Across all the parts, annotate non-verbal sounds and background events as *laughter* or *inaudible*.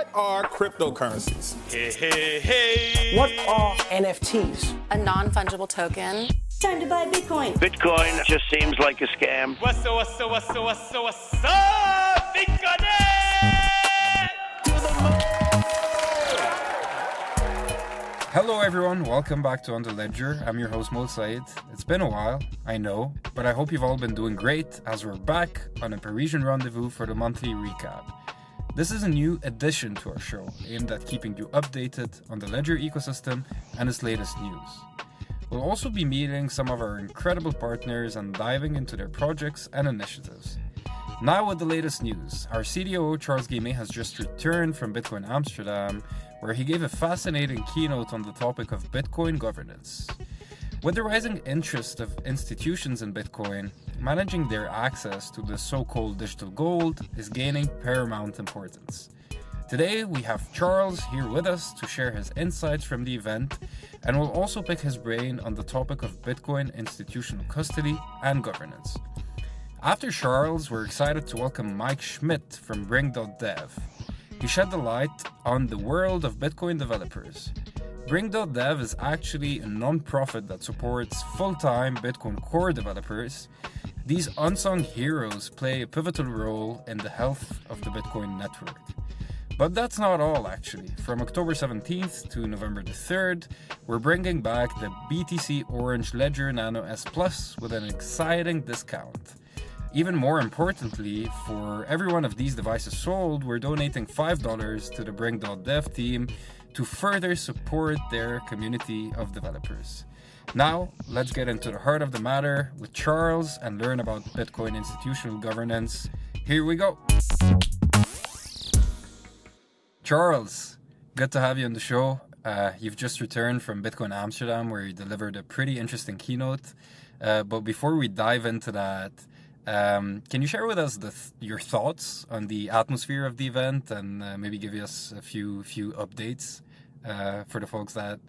What are cryptocurrencies? Hey, hey, hey. What are NFTs? A non fungible token. Time to buy Bitcoin. Bitcoin just seems like a scam. What's up, what's up, what's up, what's up, what's up? Bitcoin! Hello, everyone. Welcome back to On the Ledger. I'm your host, Mol Said. It's been a while, I know, but I hope you've all been doing great as we're back on a Parisian rendezvous for the monthly recap. This is a new addition to our show aimed at keeping you updated on the Ledger ecosystem and its latest news. We'll also be meeting some of our incredible partners and diving into their projects and initiatives. Now, with the latest news, our CTO Charles Guillemet has just returned from Bitcoin Amsterdam, where he gave a fascinating keynote on the topic of Bitcoin governance. With the rising interest of institutions in Bitcoin, managing their access to the so called digital gold is gaining paramount importance. Today, we have Charles here with us to share his insights from the event, and we'll also pick his brain on the topic of Bitcoin institutional custody and governance. After Charles, we're excited to welcome Mike Schmidt from Brink.dev. He shed the light on the world of Bitcoin developers. Brink.dev is actually a non-profit that supports full-time Bitcoin core developers. These unsung heroes play a pivotal role in the health of the Bitcoin network. But that's not all, actually. From October 17th to November the 3rd, we're bringing back the BTC Orange Ledger Nano S Plus with an exciting discount. Even more importantly, for every one of these devices sold, we're donating $5 to the Brink.dev team to further support their community of developers. Now, let's get into the heart of the matter with Charles and learn about Bitcoin institutional governance. Here we go. Charles, good to have you on the show. Uh, you've just returned from Bitcoin Amsterdam, where you delivered a pretty interesting keynote. Uh, but before we dive into that, um, can you share with us th- your thoughts on the atmosphere of the event and uh, maybe give us a few few updates uh, for the folks that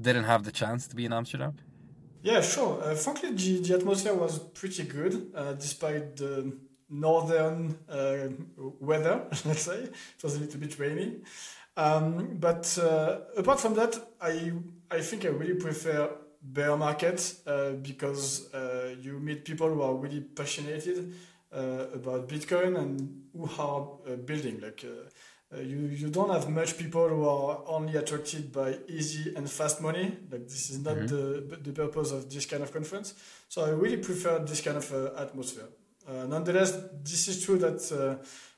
didn't have the chance to be in Amsterdam? Yeah, sure. Uh, frankly, the, the atmosphere was pretty good uh, despite the northern uh, weather, *laughs* let's say. It was a little bit rainy. Um, but uh, apart from that, I, I think I really prefer bear market uh, because uh, you meet people who are really passionate uh, about Bitcoin and who are uh, building. Like uh, you, you don't have much people who are only attracted by easy and fast money. Like this is not Mhm. the the purpose of this kind of conference. So I really prefer this kind of atmosphere. nonetheless, this is true that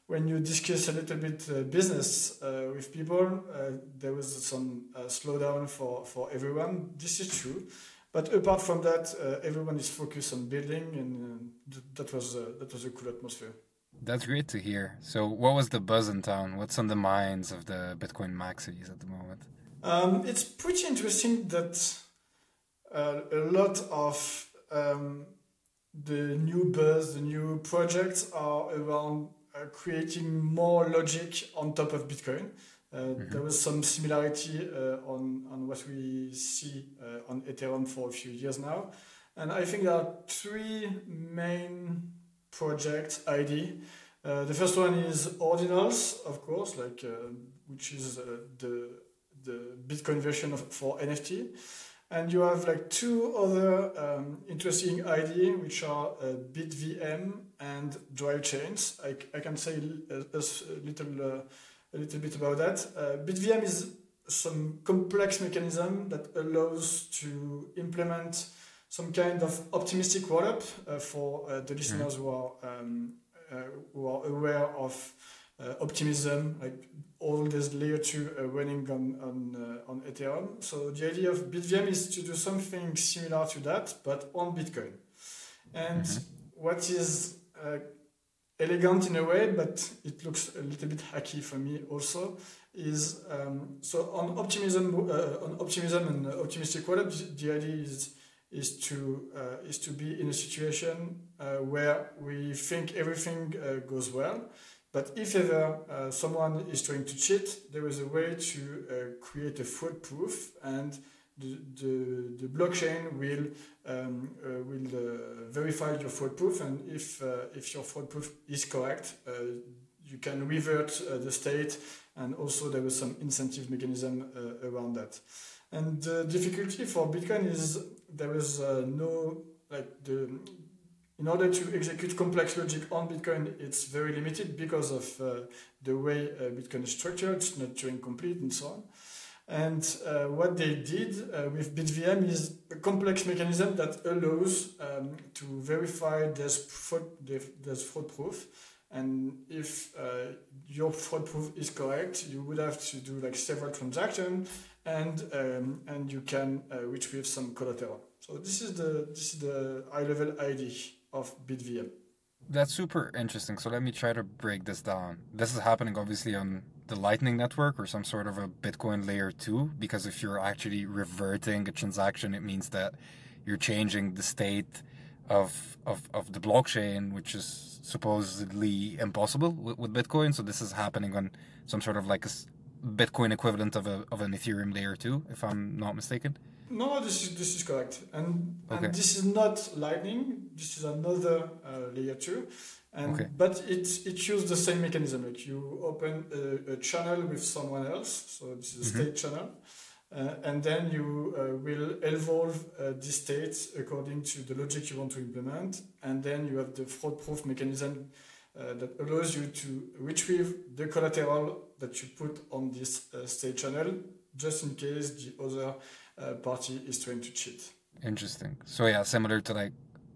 when you discuss a little bit uh, business uh, with people, uh, there was some slowdown for, for everyone. This is true. But apart from that, everyone is focused on building, and th- that was that was a cool atmosphere. That's great to hear. So, what was the buzz in town? What's on the minds of the Bitcoin maxis at the moment? Um, it's pretty interesting that uh, a lot of um, the new buzz, the new projects are around uh, creating more logic on top of Bitcoin. Uh, There was some similarity uh, on, on what we see uh, on Ethereum for a few years now. And I think there are three main project ID. Uh, the first one is ordinals, of course, like uh, which is uh, the the Bitcoin version of, for NFT. And you have like two other um, interesting ID, which are uh, BitVM and Drive Chains. I, I can say a, a little uh, a little bit about that. Uh, BitVM is some complex mechanism that allows to implement some kind of optimistic rollup uh, for uh, the listeners who are um, uh, who are aware of uh, optimism, like all this layer two uh, running on on uh, on Ethereum. So the idea of BitVM is to do something similar to that, but on Bitcoin. And what is uh, elegant in a way, but it looks a little bit hacky for me also, is um, so on optimism uh, on optimism and uh, optimistic rollup. The idea is is to uh, is to be in a situation uh, where we think everything uh, goes well, but if ever uh, someone is trying to cheat, there is a way to create a fraud proof, and the, the, the blockchain will um, uh, will uh, verify your fraud proof, and if uh, if your fraud proof is correct, uh, you can revert uh, the state, and also there was some incentive mechanism around that. And the difficulty for Bitcoin is there is no like the in order to execute complex logic on Bitcoin, it's very limited because of uh, the way uh, Bitcoin is structured. It's not Turing complete and so on. And uh, what they did uh, with BitVM is a complex mechanism that allows um, to verify there's fraud, there's fraud proof. And if uh, your fraud proof is correct, you would have to do like several transactions, and um, and you can uh, retrieve some collateral. So this is the this is the high level idea of BitVM. That's super interesting. So let me try to break this down. This is happening obviously on the Lightning Network or some sort of a Bitcoin layer two, because if you're actually reverting a transaction, it means that you're changing the state of of, of the blockchain, which is supposedly impossible with, with Bitcoin. So this is happening on some sort of like a Bitcoin equivalent of a of an Ethereum layer two, if I'm not mistaken. No, this is this is correct, and, Okay. and this is not Lightning. This is another uh, layer two, and Okay. but it it uses the same mechanism. Like you open a, a channel with someone else, so this is a state channel, uh, and then you uh, will evolve uh, this state according to the logic you want to implement, and then you have the fraud-proof mechanism uh, that allows you to retrieve the collateral that you put on this uh, state channel, just in case the other uh, party is trying to cheat. Interesting. So yeah, similar to like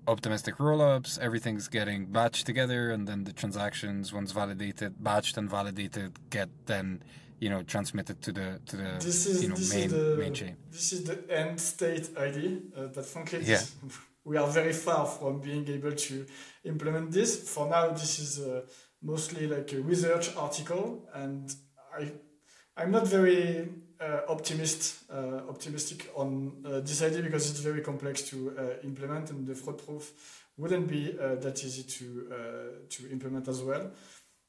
optimistic rollups, everything's getting batched together, and then the transactions, once validated, batched and validated, get then you know transmitted to the to the This is you know this main is the main chain. this is the end state ID. Uh, but frankly, Yeah. *laughs* we are very far from being able to implement this. For now, this is uh, mostly like a research article, and I I'm not very optimist uh, optimistic on uh, this idea because it's very complex to uh, implement, and the fraud proof wouldn't be uh, that easy to uh, to implement as well.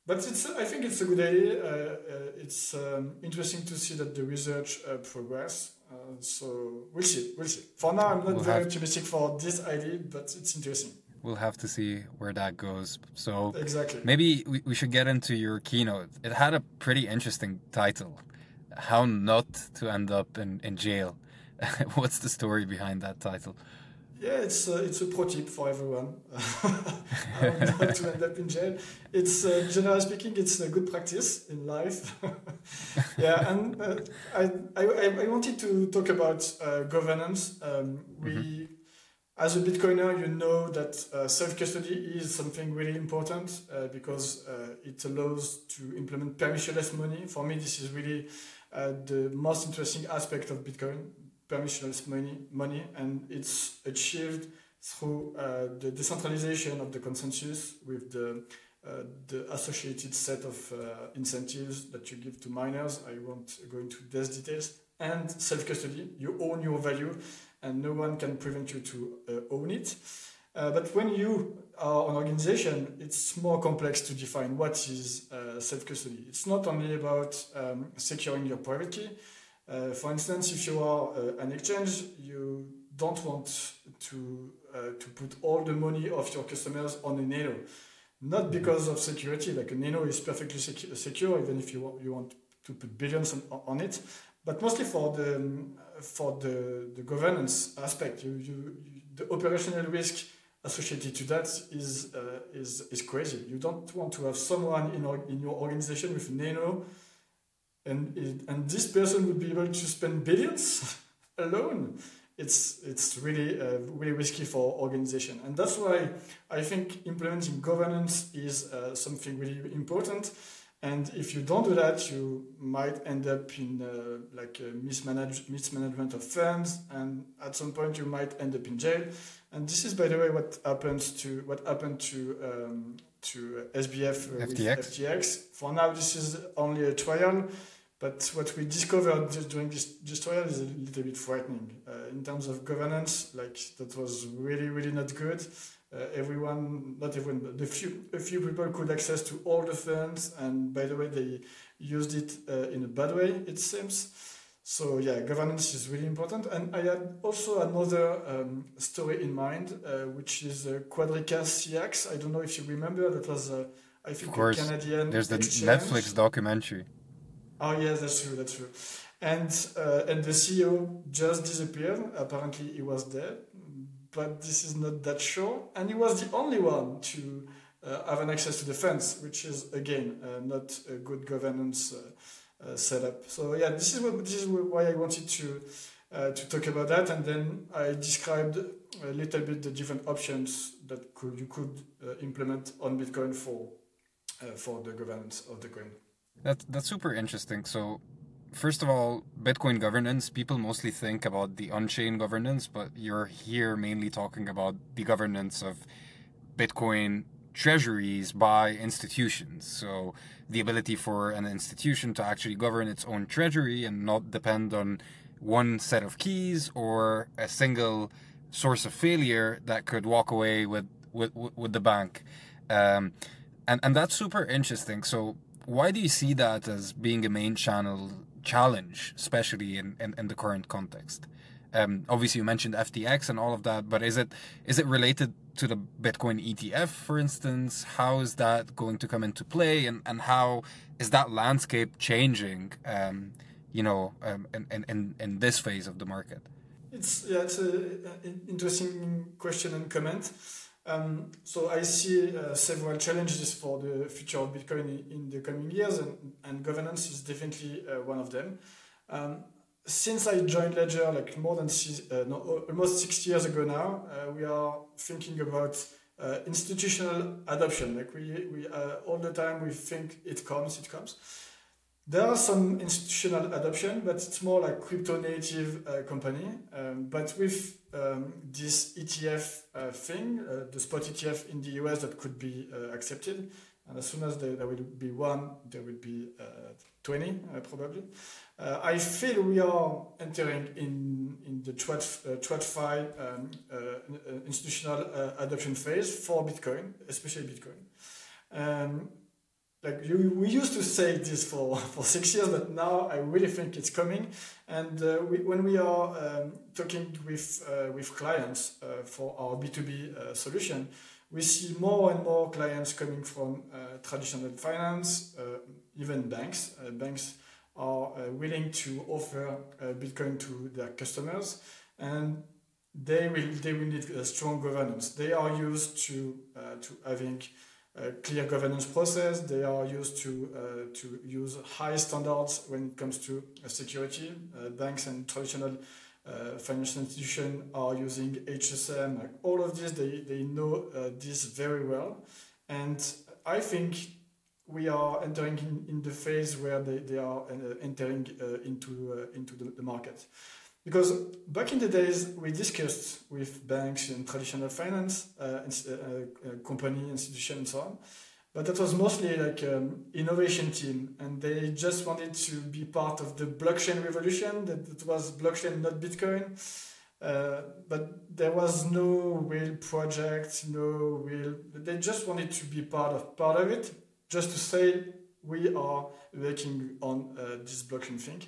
But it's I think it's a good idea. Uh, uh, it's um, interesting to see that the research uh, progress. Uh, so we'll see, we'll see. For now, I'm not We'll very optimistic for this idea, but it's interesting. We'll have to see where that goes. So Exactly. maybe we, we should get into your keynote. It had a pretty interesting title. How not to end up in, in jail. *laughs* What's the story behind that title? Yeah, it's uh, it's a pro tip for everyone. *laughs* How not to end up in jail. It's uh, generally speaking, it's a good practice in life. *laughs* yeah, and uh, I, I I wanted to talk about uh, governance. Um, we, as a Bitcoiner, you know that uh, self custody is something really important uh, because uh, it allows to implement permissionless money. For me, this is really the most interesting aspect of Bitcoin permissionless money, money, and it's achieved through uh, the decentralization of the consensus with the uh, the associated set of uh, incentives that you give to miners. I won't go into these details. And self custody, you own your value, and no one can prevent you to uh, own it. Uh, but when you are an organization, it's more complex to define what is uh, self custody. It's not only about um, securing your private key. Uh, for instance, if you are uh, an exchange, you don't want to uh, to put all the money of your customers on a Nano, not because of security. Like a Nano is perfectly secu- secure, even if you want, you want to put billions on, on it, but mostly for the um, for the, the governance aspect. You, you, you the operational risk associated to that is uh, is is crazy. You don't want to have someone in or, in your organization with Nano and and this person would be able to spend billions *laughs* alone. It's it's really uh, really risky for organization, and that's why I think implementing governance is uh, something really important. And if you don't do that, you might end up in uh, like mismanage, mismanagement of funds, and at some point you might end up in jail. And this is, by the way, what happens to what happened to um, to SBF uh, with FTX. FTX. For now, this is only a trial, but what we discovered just during this, this trial is a little bit frightening uh, in terms of governance. Like that was really, really not good. Uh, everyone, not everyone, but a few, a few people could access to all the funds, and by the way, they used it uh, in a bad way. It seems. So yeah, governance is really important. And I had also another um, story in mind, uh, which is uh, QuadrigaCX. I don't know if you remember. That was uh, I think Of course, a Canadian. there's the exchange. Netflix documentary. Oh yes, that's true. That's true. And uh, and the CEO just disappeared. Apparently, he was dead, but this is not that sure. And he was the only one to uh, have an access to the funds, which is again uh, not a good governance uh, setup. So yeah, this is what this is why I wanted to uh, to talk about that, and then I described a little bit the different options that could you could uh, implement on Bitcoin for uh, for the governance of the coin. That's that's super interesting. So, first of all, Bitcoin governance. People mostly think about the on-chain governance, but you're here mainly talking about the governance of Bitcoin treasuries by institutions. So, the ability for an institution to actually govern its own treasury and not depend on one set of keys or a single source of failure that could walk away with with, with the bank. Um, and and that's super interesting. So why do you see that as being a main channel challenge, especially in, in, in the current context? Um, obviously, you mentioned FTX and all of that, but is it is it related to the Bitcoin ETF, for instance? How is that going to come into play, and, and how is that landscape changing? Um, you know, um, in, in in this phase of the market. It's yeah, it's an interesting question and comment. Um, so I see uh, several challenges for the future of Bitcoin in, the coming years, and, and governance is definitely uh, one of them. Um, since I joined Ledger, like more than six, uh, no, almost six years ago now, uh, we are thinking about uh, institutional adoption. Like we, we uh, all the time we think it comes, it comes. There are some institutional adoption, but it's more like crypto native uh, company. Um, but with um, this ETF uh, thing, the spot ETF in the US that could be accepted, and as soon as there, there, will be one, there will be 20 uh, probably. I feel we are entering in, in the TradFi um, institutional adoption phase for Bitcoin, especially Bitcoin. Um, like you, we used to say this for, *laughs* for six years, but now I really think it's coming. And uh, we, when we are um, talking with uh, with clients uh, for our B two B solution, we see more and more clients coming from uh, traditional finance, uh, even banks. Uh, banks are willing to offer Bitcoin to their customers, and they will they will need a strong governance. They are used to to having a clear governance process. They are used to to use high standards when it comes to security. Banks and traditional financial institutions are using HSM. Like all of this, they they know this very well, and I think we are entering in, in the phase where they, they are entering into into the, the market. Because back in the days, we discussed with banks and traditional finance, uh, uh, uh, company, institution, and so on. But that was mostly like um, innovation team, and they just wanted to be part of the blockchain revolution. That it was blockchain, not Bitcoin. Uh, but there was no real project, no real. They just wanted to be part of part of it, just to say we are working on uh, this blockchain thing.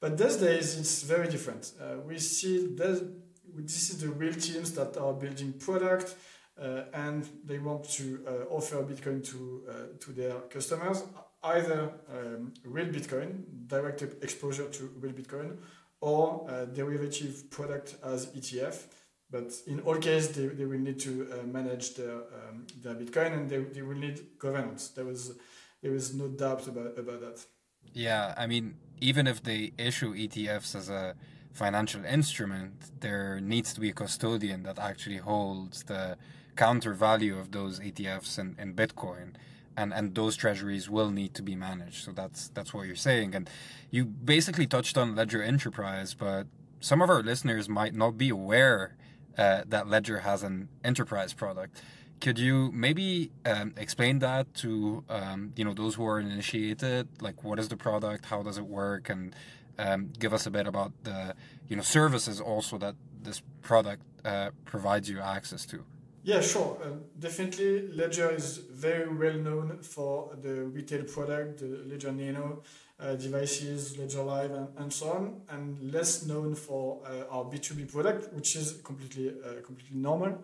But these days, it's very different. Uh, we see that this is the real teams that are building product and they want to uh, offer Bitcoin to, uh, to their customers, either um, real Bitcoin, direct exposure to real Bitcoin, or derivative product as ETF. But in all cases, they, they will need to uh, manage their, um, their Bitcoin and they, they will need governance. There was, there was no doubt about, about that. Yeah, I mean, even if they issue ETFs as a financial instrument, there needs to be a custodian that actually holds the counter value of those ETFs and, in Bitcoin. And, and those treasuries will need to be managed. So that's that's what you're saying. And you basically touched on Ledger Enterprise, but some of our listeners might not be aware uh, that Ledger has an enterprise product. Could you maybe um, explain that to um, you know those who are initiated? Like, what is the product? How does it work? And um, give us a bit about the you know services also that this product uh, provides you access to. Yeah, sure. Uh, definitely, Ledger is very well known for the retail product, the Ledger Nano uh, devices, Ledger Live, and, and so on, and less known for uh, our B2B product, which is completely uh, completely normal.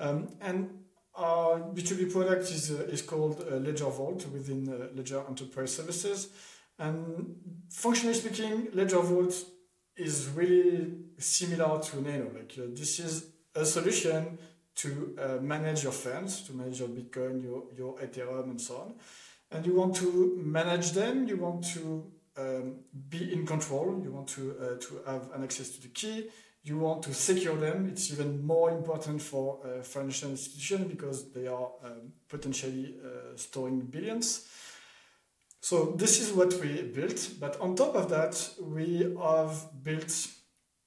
Um, and our B2B product is, uh, is called uh, Ledger Vault within uh, Ledger Enterprise Services. And functionally speaking, Ledger Vault is really similar to Nano. Like this is a solution to uh, manage your funds, to manage your Bitcoin, your, your Ethereum, and so on. And you want to manage them. You want to um, be in control. You want to uh, to have an access to the key. You want to secure them. It's even more important for uh, financial institutions because they are um, potentially uh, storing billions. So this is what we built. But on top of that, we have built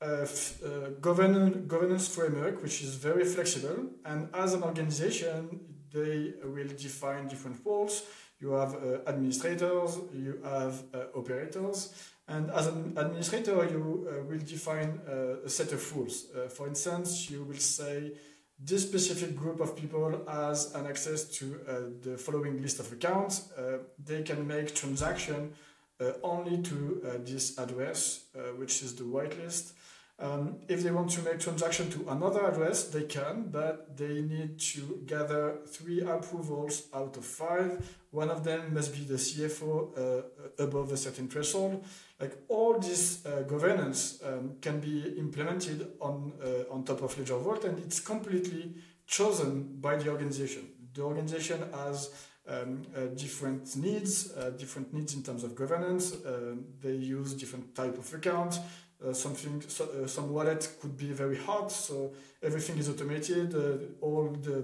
a, f- a governance, framework which is very flexible. And as an organization, they will define different roles. You have uh, administrators, you have uh, operators, and as an administrator, you uh, will define uh, a set of rules. Uh, for instance, you will say this specific group of people has an access to uh, the following list of accounts. Uh, they can make transaction uh, only to uh, this address, uh, which is the whitelist. Um, if they want to make transaction to another address, they can, but they need to gather three approvals out of five. One of them must be the CFO uh, above a certain threshold. Like all this uh, governance um, can be implemented on uh, on top of Ledger Vault, and it's completely chosen by the organization. The organization has um, uh, different needs, uh, different needs in terms of governance. Um they use different type of accounts. Uh, something, so, uh, some wallet could be very hard, so everything is automated. Uh, all the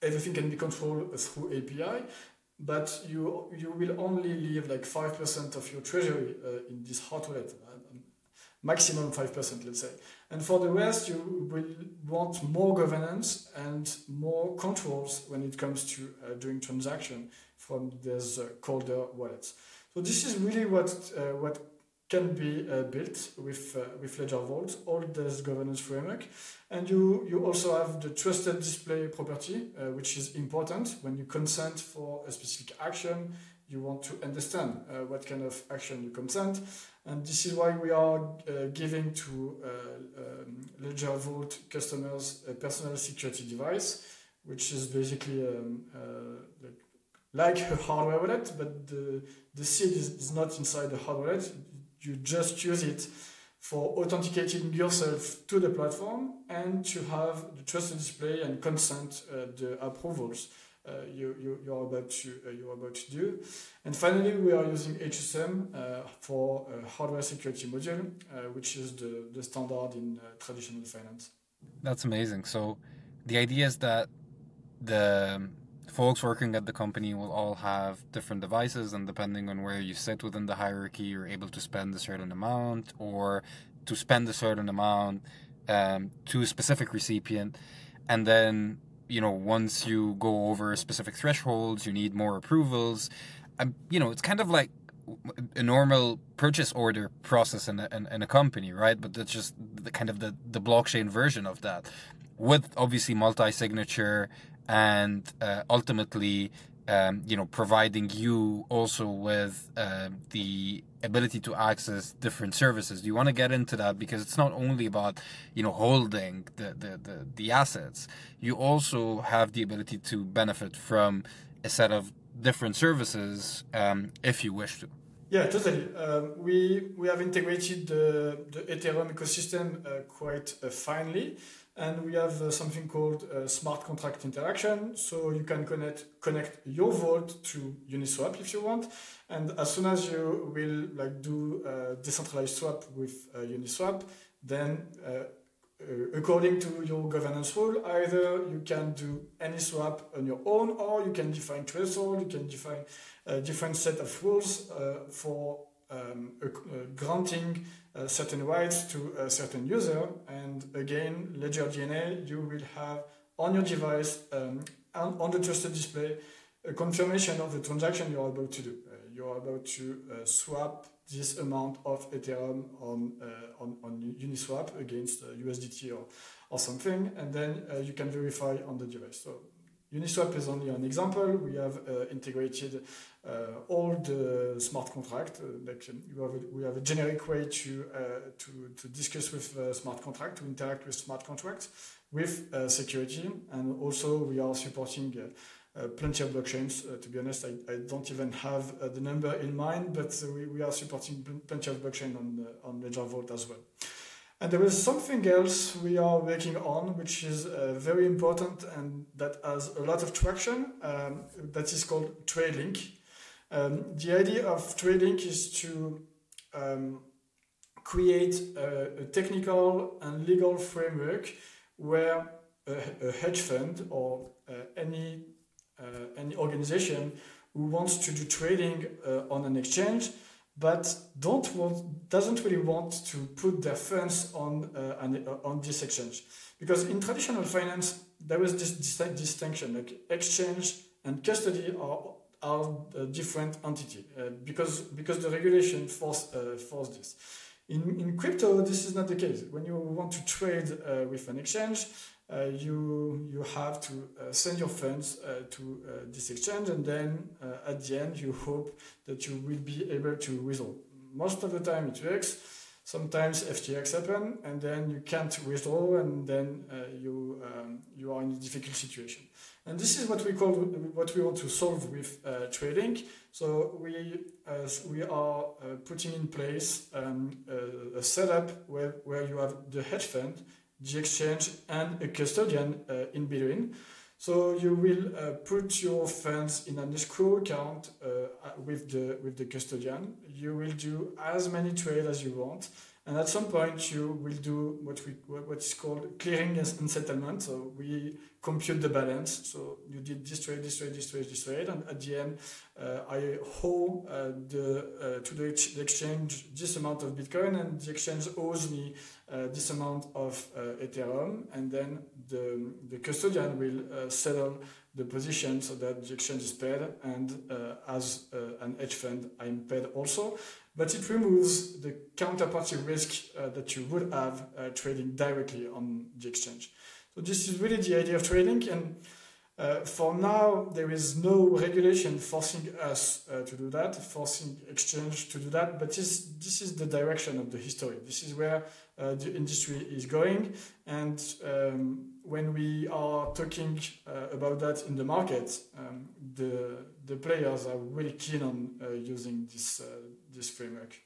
everything can be controlled through API, but you you will only leave like five percent of your treasury uh, in this hot wallet, uh, maximum five percent, let's say. And for the rest, you will want more governance and more controls when it comes to doing transaction from these colder wallets. So this is really what what can be uh, built with uh, with Ledger Vault, all this governance framework, and you you also have the trusted display property, uh, which is important. When you consent for a specific action. You want to understand uh, what kind of action you consent, and this is why we are uh, giving to uh, um, Ledger Vault customers a personal security device, which is basically um, like like a hardware wallet, but the the seed is, is not inside the hardware wallet you just use it for authenticating yourself to the platform and to have the trusted display and consent uh, the approvals uh, you, you, you're, about to, uh, you're about to do. And finally, we are using HSM uh, for hardware security module, uh, which is the, the standard in uh, traditional finance. That's amazing. So the idea is that the folks working at the company will all have different devices, and depending on where you sit within the hierarchy, you're able to spend a certain amount or to spend a certain amount um, to a specific recipient. And then, you know, once you go over specific thresholds, you need more approvals. Um, you know, it's kind of like a normal purchase order process in a, in, in a company, right? But that's just the kind of the, the blockchain version of that with obviously multi-signature and uh, ultimately um, you know providing you also with uh, the ability to access different services. Do you want to get into that? Because it's not only about you know holding the, the, the, the assets. You also have the ability to benefit from a set of different services um, if you wish to. Yeah, totally. Um, we we have integrated the, the Ethereum ecosystem uh, quite uh, finely and we have uh, something called uh, smart contract interaction. So you can connect connect your vault to Uniswap if you want, and as soon as you will like do a decentralized swap with uh, Uniswap, then uh, uh, according to your governance rule, either you can do any swap on your own, or you can define threshold. You can define a different set of rules uh, for um, granting uh, certain rights to a certain user. And again, Ledger DNA, you will have on your device, um, on, the trusted display, a confirmation of the transaction you're about to do. Uh, you're about to uh, swap this amount of Ethereum on, uh, on, on Uniswap against USDT or, or something, and then uh, you can verify on the device. So Uniswap is only an example. We have uh, integrated uh, all the smart contract. Uh, like we have, a, we have a generic way to uh, to, to discuss with uh, smart contract, to interact with smart contracts with uh, security, and also we are supporting. plenty of blockchains. to be honest, I, I don't even have the number in mind, but we, we are supporting plenty of blockchain on on Ledger Vault as well. And there is something else we are working on, which is uh, very important and that has a lot of traction. Um, that is called TradeLink. Um, the idea of TradeLink is to um, create a, a, technical and legal framework where a, a hedge fund or uh, any uh, any organization who wants to do trading uh, on an exchange but don't want, doesn't really want to put their funds on uh, an, uh, on this exchange. Because in traditional finance there is this distinction like exchange and custody are are different entity uh, because because the regulation force uh, force this. In in crypto, this is not the case. When you want to trade uh, with an exchange, uh, you you have to uh, send your funds uh, to this exchange, and then at the end you hope that you will be able to withdraw. Most of the time it works. Sometimes FTX happen, and then you can't withdraw, and then you um, you are in a difficult situation. And this is what we call what we want to solve with uh, TradeLink. So we uh, we are uh, putting in place um, a, a, setup where, where you have the hedge fund the exchange and a custodian uh, in between. So you will uh, put your funds in an escrow account uh, with the with the custodian. You will do as many trades as you want, and at some point you will do what we what is called clearing and settlement. So we compute the balance. So you did this trade, this trade, this trade, this trade, and at the end, uh, I owe uh, the uh, to the, ex- the, exchange this amount of Bitcoin, and the exchange owes me uh, this amount of uh, Ethereum, and then the the custodian will uh, settle the position so that the exchange is paid, and as an hedge fund, I'm paid also. But it removes the counterparty risk that you would have trading directly on the exchange. So this is really the idea of TradeLink. And uh, for now, there is no regulation forcing us uh, to do that, forcing exchange to do that. But this, this is the direction of the history. This is where uh, the industry is going. And um, when we are talking uh, about that in the market, um, the, the players are really keen on uh, using this, uh, this framework.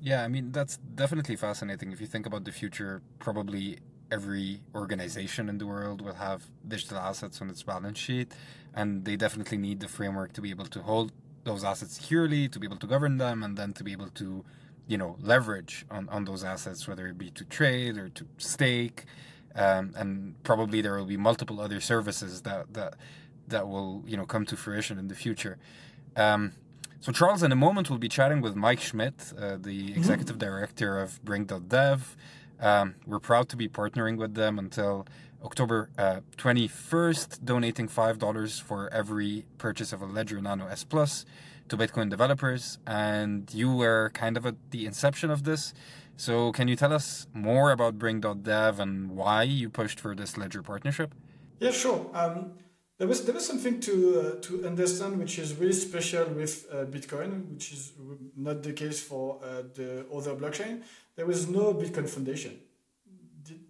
Yeah, I mean, that's definitely fascinating. If you think about the future, probably every organization in the world will have digital assets on its balance sheet, and they definitely need the framework to be able to hold those assets securely, to be able to govern them, and then to be able to, you know, leverage on, on those assets, whether it be to trade or to stake. Um, and probably there will be multiple other services that that that will you know come to fruition in the future. Um, so Charles, in a moment, we'll be chatting with Mike Schmidt, uh, the mm-hmm. executive mm-hmm. director of Brink.dev. Um, we're proud to be partnering with them until October uh, 21st, donating $5 for every purchase of a Ledger Nano S Plus to Bitcoin developers. And you were kind of at the inception of this. So, can you tell us more about Brink.dev and why you pushed for this Ledger partnership? Yeah, sure. Um, there was there was something to uh, to understand which is really special with uh, Bitcoin, which is not the case for uh, the other blockchain. There was no Bitcoin Foundation.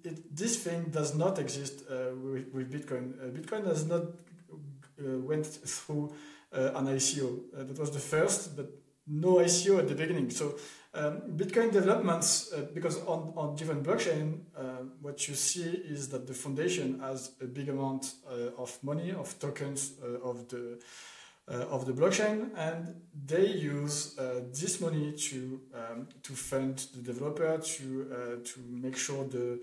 It, this thing does not exist uh, with, with, Bitcoin. Uh, Bitcoin has not uh, went through an ICO. that was the first, but no ICO at the beginning. So um, Bitcoin developments, uh, because on, on different blockchain, uh, what you see is that the foundation has a big amount uh, of money, of tokens uh, of the uh, of the blockchain, and they use uh, this money to um, to fund the developer to to make sure the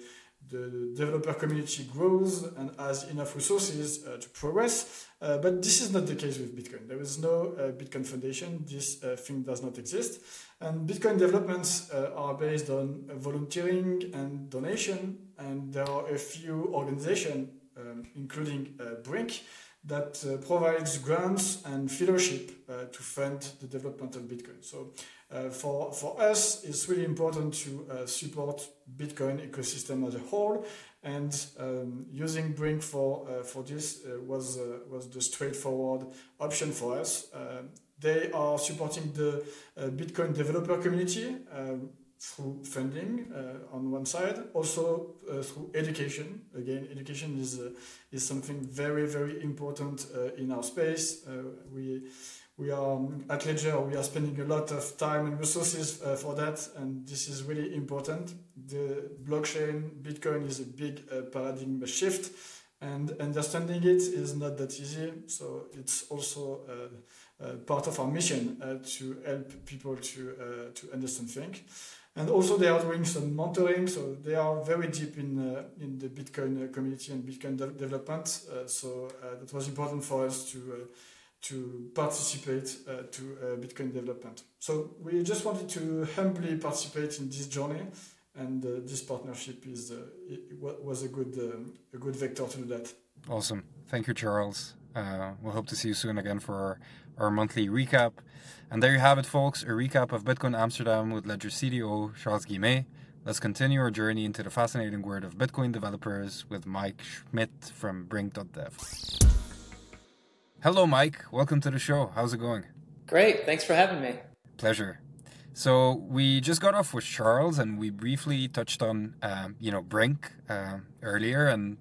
the developer community grows and has enough resources uh, to progress. Uh, but this is not the case with Bitcoin. There is no uh, Bitcoin Foundation. This uh, thing does not exist. And Bitcoin developments uh, are based on volunteering and donation. And there are a few organizations, um, including uh, Brink, that uh, provides grants and fellowship uh, to fund the development of Bitcoin. So uh, for, for us, it's really important to uh, support Bitcoin ecosystem as a whole, and um, using Brink for uh, for this uh, was was the straightforward option for us. they are supporting the Bitcoin developer community through funding uh, on one side, also uh, through education. Again, education is uh, is something very very important uh, in our space. Uh, we we are um, at Ledger. We are spending a lot of time and resources uh, for that, and this is really important. The blockchain, Bitcoin, is a big paradigm shift, and understanding it is not that easy. So it's also. part of our mission to help people to to understand things and also they are doing some mentoring so they are very deep in uh, in the bitcoin uh, community and bitcoin de development. Uh, so uh, that was important for us to uh, to participate uh, to bitcoin development. So we just wanted to humbly participate in this journey and this partnership is was a good a good vector to do that. Awesome. Thank you charles. We'll hope to see you soon again for our monthly recap. And there you have it, folks, a recap of Bitcoin Amsterdam with Ledger CTO Charles Guillemet. Let's continue our journey into the fascinating world of Bitcoin developers with Mike Schmidt from Brink.dev. Hello, Mike. Welcome to the show. How's it going? Great. Thanks for having me. Pleasure. So we just got off with Charles, and we briefly touched on, um, you know, Brink uh, earlier, and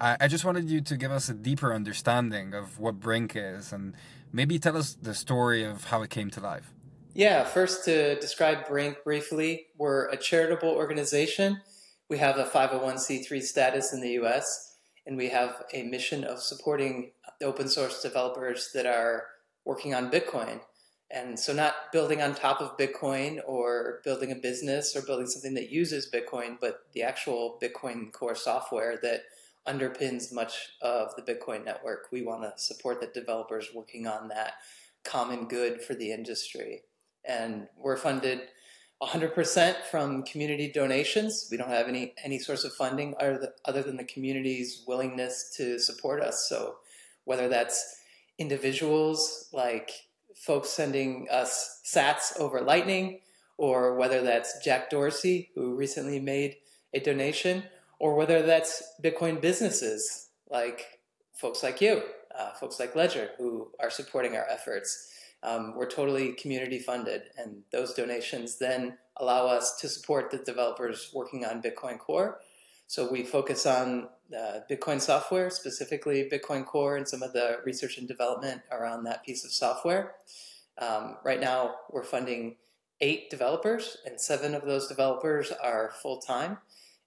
I, I just wanted you to give us a deeper understanding of what Brink is and Maybe tell us the story of how it came to life. Yeah, first to describe Brink briefly, we're a charitable organization. We have a 501c3 status in the US, and we have a mission of supporting open source developers that are working on Bitcoin. And so, not building on top of Bitcoin or building a business or building something that uses Bitcoin, but the actual Bitcoin core software that underpins much of the Bitcoin network. We want to support the developers working on that common good for the industry. And we're funded 100% from community donations. We don't have any, any source of funding other than the community's willingness to support us. So, whether that's individuals like folks sending us sats over Lightning, or whether that's Jack Dorsey, who recently made a donation, or whether that's Bitcoin businesses like folks like you, uh, folks like Ledger, who are supporting our efforts. Um, we're totally community funded, and those donations then allow us to support the developers working on Bitcoin Core. So we focus on uh, Bitcoin software, specifically Bitcoin Core, and some of the research and development around that piece of software. Um, right now, we're funding eight developers, and seven of those developers are full time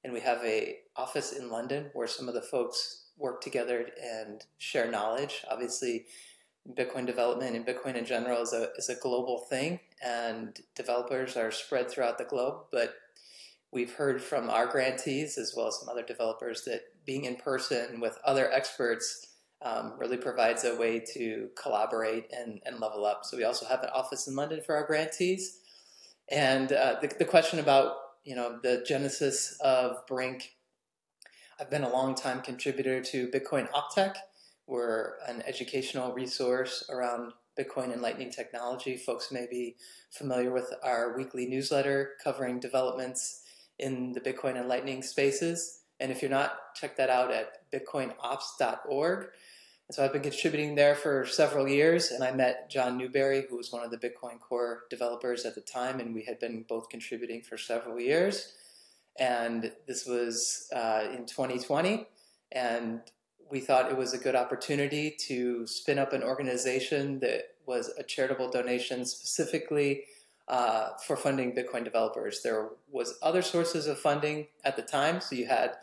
and we have a office in London where some of the folks work together and share knowledge. Obviously, Bitcoin development and Bitcoin in general is a is a global thing, and developers are spread throughout the globe. But we've heard from our grantees as well as some other developers that being in person with other experts um, really provides a way to collaborate and, and level up. So we also have an office in London for our grantees. And uh, the, the question about you know, the genesis of Brink. I've been a long time contributor to Bitcoin Optech. We're an educational resource around Bitcoin and Lightning technology. Folks may be familiar with our weekly newsletter covering developments in the Bitcoin and Lightning spaces. And if you're not, check that out at bitcoinops.org. And so I've been contributing there for several years, and I met John Newbery, who was one of the Bitcoin Core developers at the time, and we had been both contributing for several years. And this was uh, in 2020, and we thought it was a good opportunity to spin up an organization that was a charitable donation specifically uh, for funding Bitcoin developers. There was other sources of funding at the time, so you had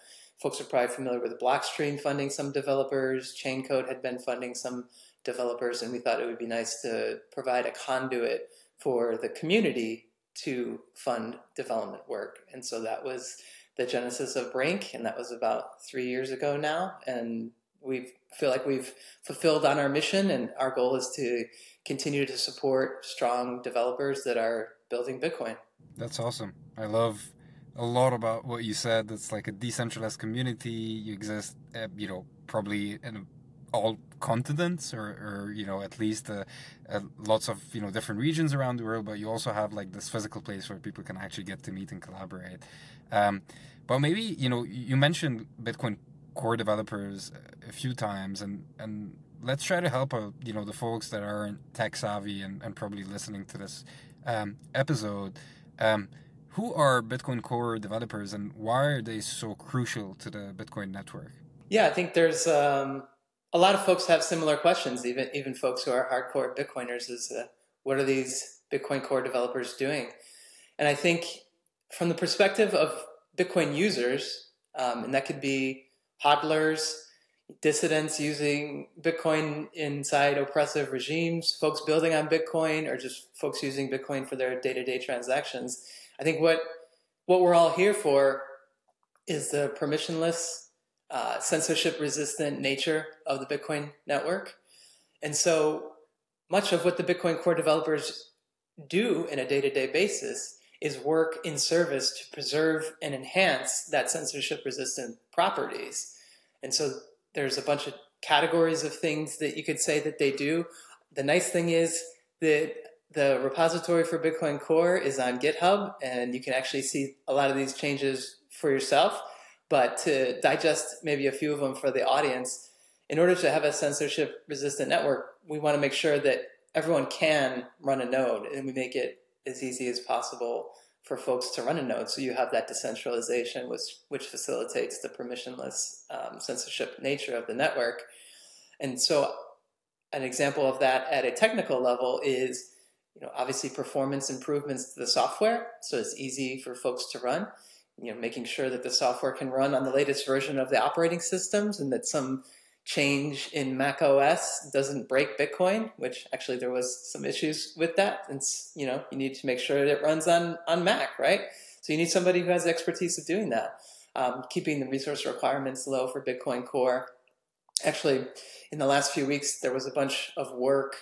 folks are probably familiar with Blockstream funding some developers. Chaincode had been funding some developers, and we thought it would be nice to provide a conduit for the community to fund development work. And so that was the genesis of Brink, and that was about three years ago now. And we feel like we've fulfilled on our mission, and our goal is to continue to support strong developers that are building Bitcoin. That's awesome. I love a lot about what you said. It's like a decentralized community. You exist, uh, you know, probably in all continents or, or you know at least uh, uh, lots of you know different regions around the world but you also have like this physical place where people can actually get to meet and collaborate um, but maybe you know you mentioned bitcoin core developers a few times and and let's try to help out you know the folks that aren't tech savvy and, and probably listening to this um, episode um, who are bitcoin core developers and why are they so crucial to the bitcoin network yeah i think there's um a lot of folks have similar questions, even even folks who are hardcore Bitcoiners. Is uh, what are these Bitcoin core developers doing? And I think from the perspective of Bitcoin users, um, and that could be hodlers, dissidents using Bitcoin inside oppressive regimes, folks building on Bitcoin, or just folks using Bitcoin for their day to day transactions. I think what what we're all here for is the permissionless uh, censorship resistant nature of the Bitcoin network. And so much of what the Bitcoin core developers do in a day to day basis is work in service to preserve and enhance that censorship resistant properties. And so there's a bunch of categories of things that you could say that they do. The nice thing is that the repository for Bitcoin Core is on GitHub, and you can actually see a lot of these changes for yourself. But to digest maybe a few of them for the audience, in order to have a censorship resistant network, we want to make sure that everyone can run a node and we make it as easy as possible for folks to run a node. So you have that decentralization, which, which facilitates the permissionless um, censorship nature of the network. And so an example of that at a technical level is, you know, obviously performance improvements to the software. So it's easy for folks to run you know, making sure that the software can run on the latest version of the operating systems and that some change in Mac OS doesn't break Bitcoin, which actually there was some issues with that. And you know, you need to make sure that it runs on on Mac, right? So you need somebody who has expertise of doing that. Um, keeping the resource requirements low for Bitcoin Core. Actually, in the last few weeks, there was a bunch of work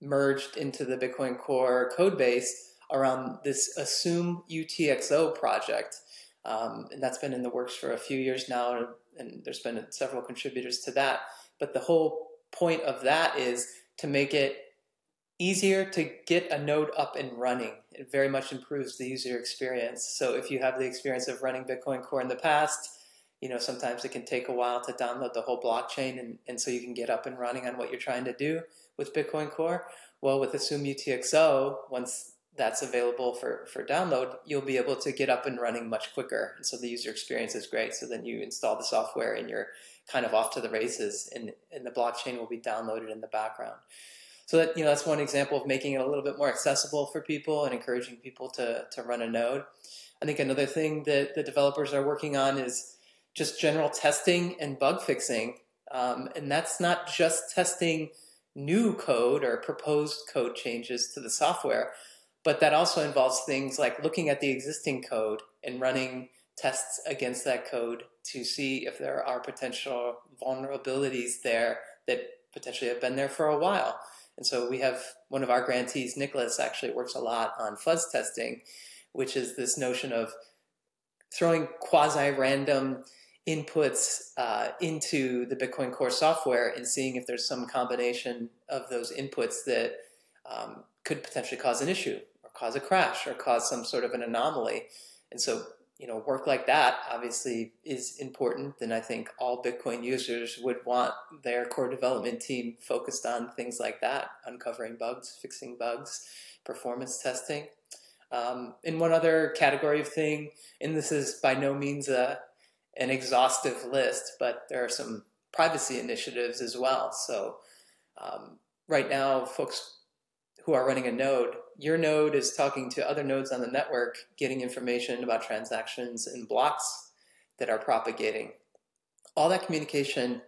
merged into the Bitcoin Core code base around this Assume UTXO project. Um, and that's been in the works for a few years now, and there's been several contributors to that. But the whole point of that is to make it easier to get a node up and running. It very much improves the user experience. So if you have the experience of running Bitcoin Core in the past, you know, sometimes it can take a while to download the whole blockchain and, and so you can get up and running on what you're trying to do with Bitcoin Core. Well, with Assume UTXO, once that's available for, for download, you'll be able to get up and running much quicker. And so the user experience is great. So then you install the software and you're kind of off to the races and, and the blockchain will be downloaded in the background. So that, you know, that's one example of making it a little bit more accessible for people and encouraging people to, to run a node. I think another thing that the developers are working on is just general testing and bug fixing. Um, and that's not just testing new code or proposed code changes to the software, but that also involves things like looking at the existing code and running tests against that code to see if there are potential vulnerabilities there that potentially have been there for a while. And so we have one of our grantees, Niklas, actually works a lot on fuzz testing, which is this notion of throwing quasi random inputs uh, into the Bitcoin Core software and seeing if there's some combination of those inputs that um, could potentially cause an issue or cause a crash or cause some sort of an anomaly. And so, you know, work like that obviously is important. And I think all Bitcoin users would want their core development team focused on things like that, uncovering bugs, fixing bugs, performance testing. Um, and one other category of thing, and this is by no means a, an exhaustive list, but there are some privacy initiatives as well. So um, right now, folks who are running a node your node is talking to other nodes on the network, getting information about transactions and blocks that are propagating. All that communication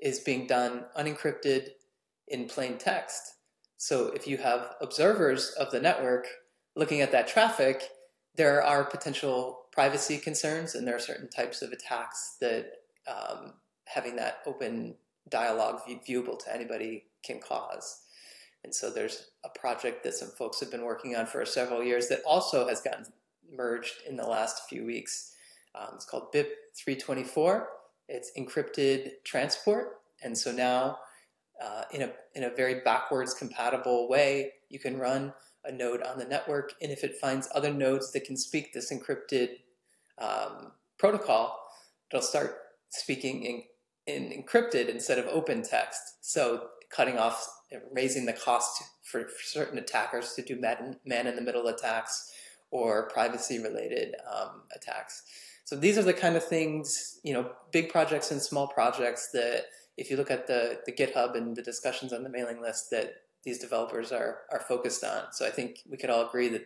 is being done unencrypted in plain text. So if you have observers of the network looking at that traffic, there are potential privacy concerns and there are certain types of attacks that um, having that open dialogue viewable to anybody can cause. And so there's a project that some folks have been working on for several years that also has gotten merged in the last few weeks. Um, it's called BIP 324. It's encrypted transport, And so now, uh, in a in a very backwards compatible way, you can run a node on the network, and if it finds other nodes that can speak this encrypted um, protocol, it'll start speaking in, in encrypted instead of open text. So cutting off, raising the cost for, for certain attackers to do man, man in the middle attacks or privacy related um, attacks. So these are the kind of things, you know, big projects and small projects that if you look at the, the GitHub and the discussions on the mailing list that these developers are, are focused on. So I think we could all agree that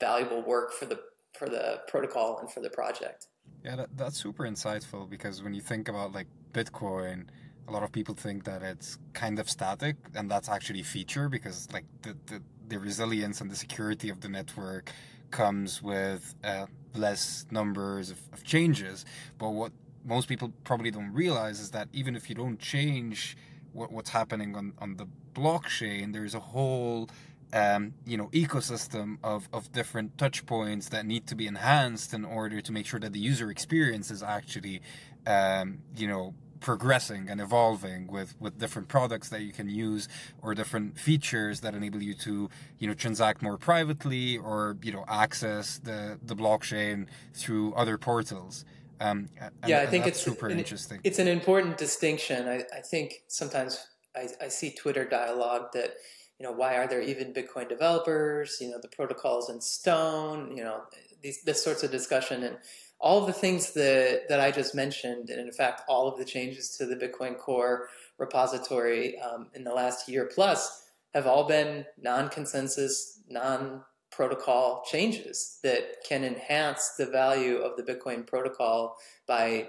valuable work for the for the protocol and for the project. Yeah, that, that's super insightful because when you think about like Bitcoin, a lot of people think that it's kind of static, and that's actually a feature because like the, the, the resilience and the security of the network comes with uh, less numbers of, of changes. But what most people probably don't realize is that even if you don't change what, what's happening on, on the blockchain, there's a whole um, you know ecosystem of, of different touch points that need to be enhanced in order to make sure that the user experience is actually um, you know progressing and evolving with with different products that you can use or different features that enable you to you know transact more privately or you know access the the blockchain through other portals um, yeah, I think it's super an, interesting. It's an important distinction. I, I think sometimes I, I see Twitter dialogue that you know why are there even Bitcoin developers? You know the protocols in stone. You know these this sorts of discussion and all of the things that, that I just mentioned, and in fact, all of the changes to the Bitcoin Core repository um, in the last year plus have all been non consensus, non protocol changes that can enhance the value of the Bitcoin protocol by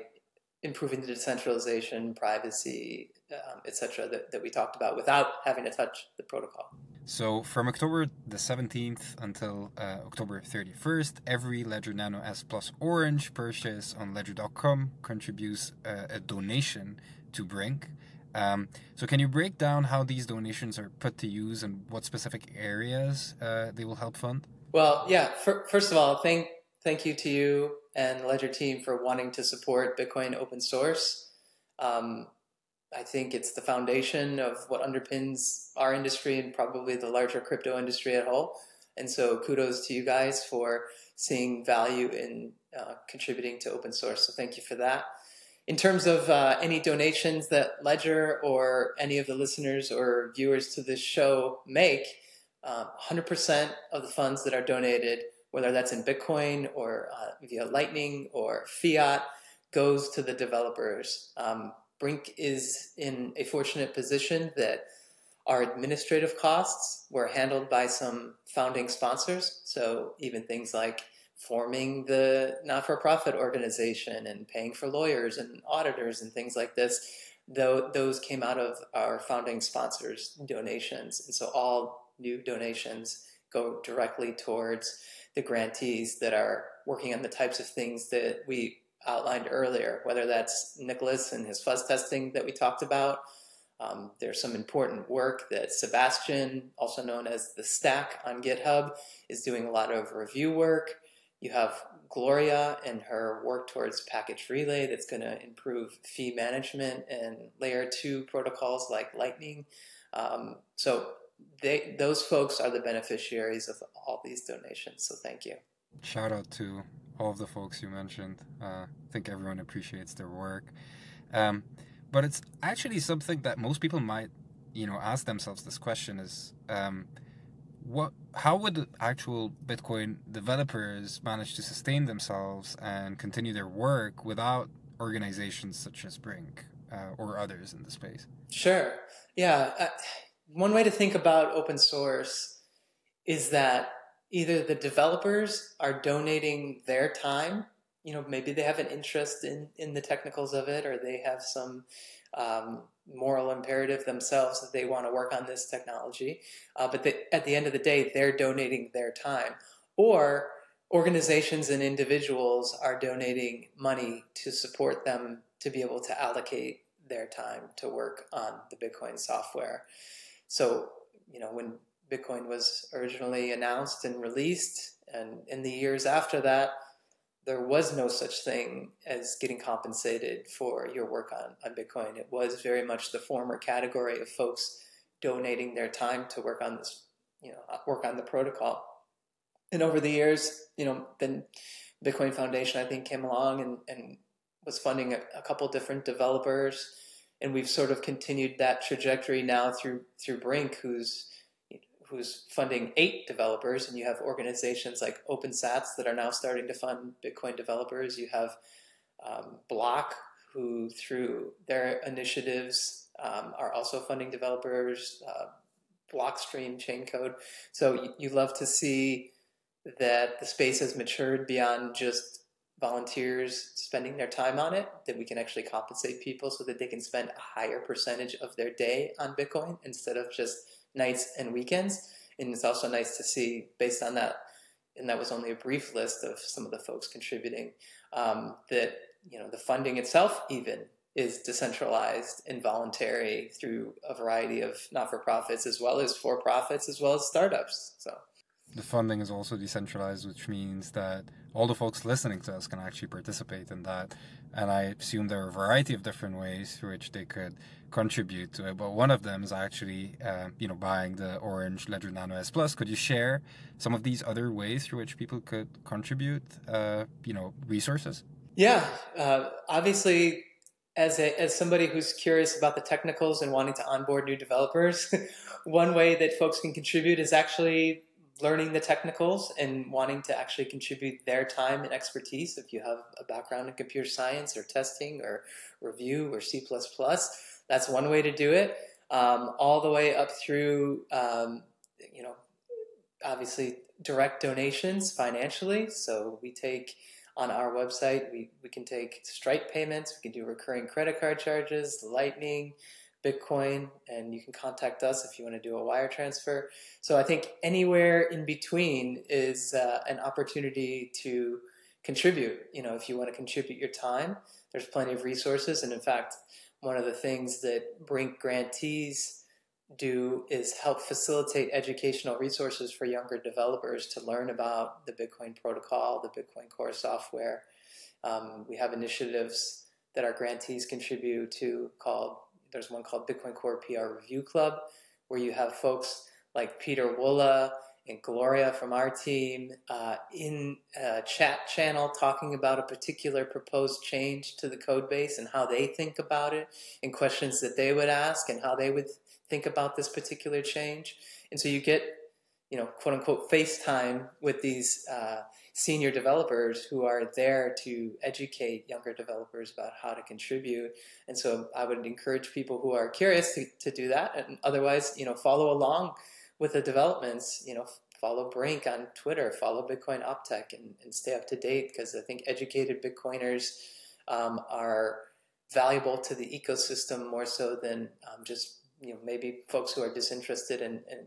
improving the decentralization, privacy, um, etc., that, that we talked about without having to touch the protocol. So from October the 17th until uh, October 31st, every Ledger Nano S Plus Orange purchase on ledger.com contributes uh, a donation to Brink. Um, so can you break down how these donations are put to use and what specific areas uh, they will help fund? Well, yeah. For, first of all, thank thank you to you and the Ledger team for wanting to support Bitcoin open source. Um, I think it's the foundation of what underpins our industry and probably the larger crypto industry at whole. And so kudos to you guys for seeing value in uh, contributing to open source. So thank you for that. In terms of uh, any donations that Ledger or any of the listeners or viewers to this show make, uh, 100% of the funds that are donated, whether that's in Bitcoin or uh, via Lightning or fiat, goes to the developers. Um, Brink is in a fortunate position that our administrative costs were handled by some founding sponsors. So even things like forming the not for profit organization and paying for lawyers and auditors and things like this, though those came out of our founding sponsors' donations. And so all new donations go directly towards the grantees that are working on the types of things that we outlined earlier, whether that's Niklas and his fuzz testing that we talked about. Um, there's some important work that Sebastian, also known as the Stack on GitHub, is doing a lot of review work. You have Gloria and her work towards package relay that's going to improve fee management and layer two protocols like Lightning. Um, so they, those folks are the beneficiaries of all these donations. So thank you. Shout out to all of the folks you mentioned. Uh, I think everyone appreciates their work. Um, but it's actually something that most people might, you know, ask themselves this question is, um, what, how would actual Bitcoin developers manage to sustain themselves and continue their work without organizations such as Brink uh, or others in the space? Sure. Yeah. Uh, one way to think about open source is that either the developers are donating their time you know maybe they have an interest in in the technicals of it or they have some um, moral imperative themselves that they want to work on this technology uh, but they, at the end of the day they're donating their time. Or organizations and individuals are donating money to support them to be able to allocate their time to work on the bitcoin software. So you know when Bitcoin was originally announced and released, and in the years after that, there was no such thing as getting compensated for your work on, on Bitcoin. It was very much the former category of folks donating their time to work on this, you know, work on the protocol. And over the years, you know, then Bitcoin Foundation, I think, came along and, and was funding a, a couple different developers. And we've sort of continued that trajectory now through through Brink, who's who's funding eight developers, and you have organizations like OpenSats that are now starting to fund Bitcoin developers. You have um, Block, who through their initiatives um, are also funding developers. Uh, Blockstream, Chaincode. So you, you love to see that the space has matured beyond just volunteers spending their time on it, that we can actually compensate people so that they can spend a higher percentage of their day on Bitcoin instead of just nights and weekends. And it's also nice to see, based on that, and that was only a brief list of some of the folks contributing, um, that you know the funding itself even is decentralized and voluntary through a variety of not-for-profits as well as for-profits as well as startups. So the funding is also decentralized, which means that all the folks listening to us can actually participate in that. And I assume there are a variety of different ways through which they could contribute to it. But one of them is actually, uh, you know, buying the Orange Ledger Nano S Plus. Could you share some of these other ways through which people could contribute, uh, you know, resources? Yeah, uh, obviously, as a, as somebody who's curious about the technicals and wanting to onboard new developers, *laughs* one way that folks can contribute is actually learning the technicals and wanting to actually contribute their time and expertise. If you have a background in computer science or testing or review or C++, that's one way to do it. Um, all the way up through, um, you know, obviously direct donations financially. So we take on our website, we, we can take Stripe payments, we can do recurring credit card charges, Lightning, Bitcoin, and you can contact us if you want to do a wire transfer. So I think anywhere in between is uh, an opportunity to contribute. You know, if you want to contribute your time, there's plenty of resources. And in fact, one of the things that Brink grantees do is help facilitate educational resources for younger developers to learn about the Bitcoin protocol, the Bitcoin core software. Um, we have initiatives that our grantees contribute to called there's one called Bitcoin Core PR Review Club, where you have folks like Pieter Wuille and Gloria from our team uh, in a chat channel talking about a particular proposed change to the code base and how they think about it and questions that they would ask and how they would think about this particular change. And so you get, you know, quote unquote FaceTime with these uh, senior developers who are there to educate younger developers about how to contribute. And so I would encourage people who are curious to, to do that. And otherwise, you know, follow along with the developments, you know, follow Brink on Twitter, follow Bitcoin Optech and, and stay up to date because I think educated Bitcoiners um, are valuable to the ecosystem more so than um, just, you know, maybe folks who are disinterested in, in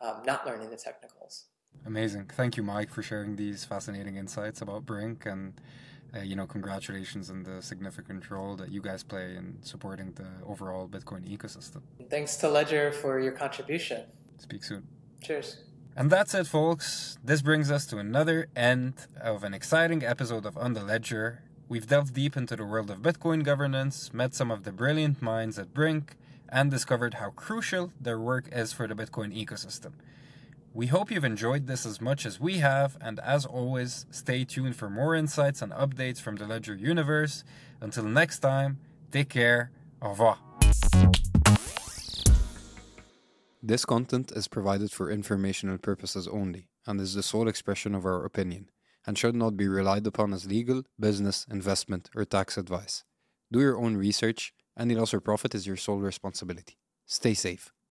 um, not learning the technicals. Amazing. Thank you, Mike, for sharing these fascinating insights about Brink. And, uh, you know, congratulations on the significant role that you guys play in supporting the overall Bitcoin ecosystem. Thanks to Ledger for your contribution. Speak soon. Cheers. And that's it, folks. This brings us to another end of an exciting episode of On the Ledger. We've delved deep into the world of Bitcoin governance, met some of the brilliant minds at Brink, and discovered how crucial their work is for the Bitcoin ecosystem. We hope you've enjoyed this as much as we have, and as always, stay tuned for more insights and updates from the Ledger universe. Until next time, take care. Au revoir. This content is provided for informational purposes only and is the sole expression of our opinion and should not be relied upon as legal, business, investment, or tax advice. Do your own research. Any loss or profit is your sole responsibility. Stay safe.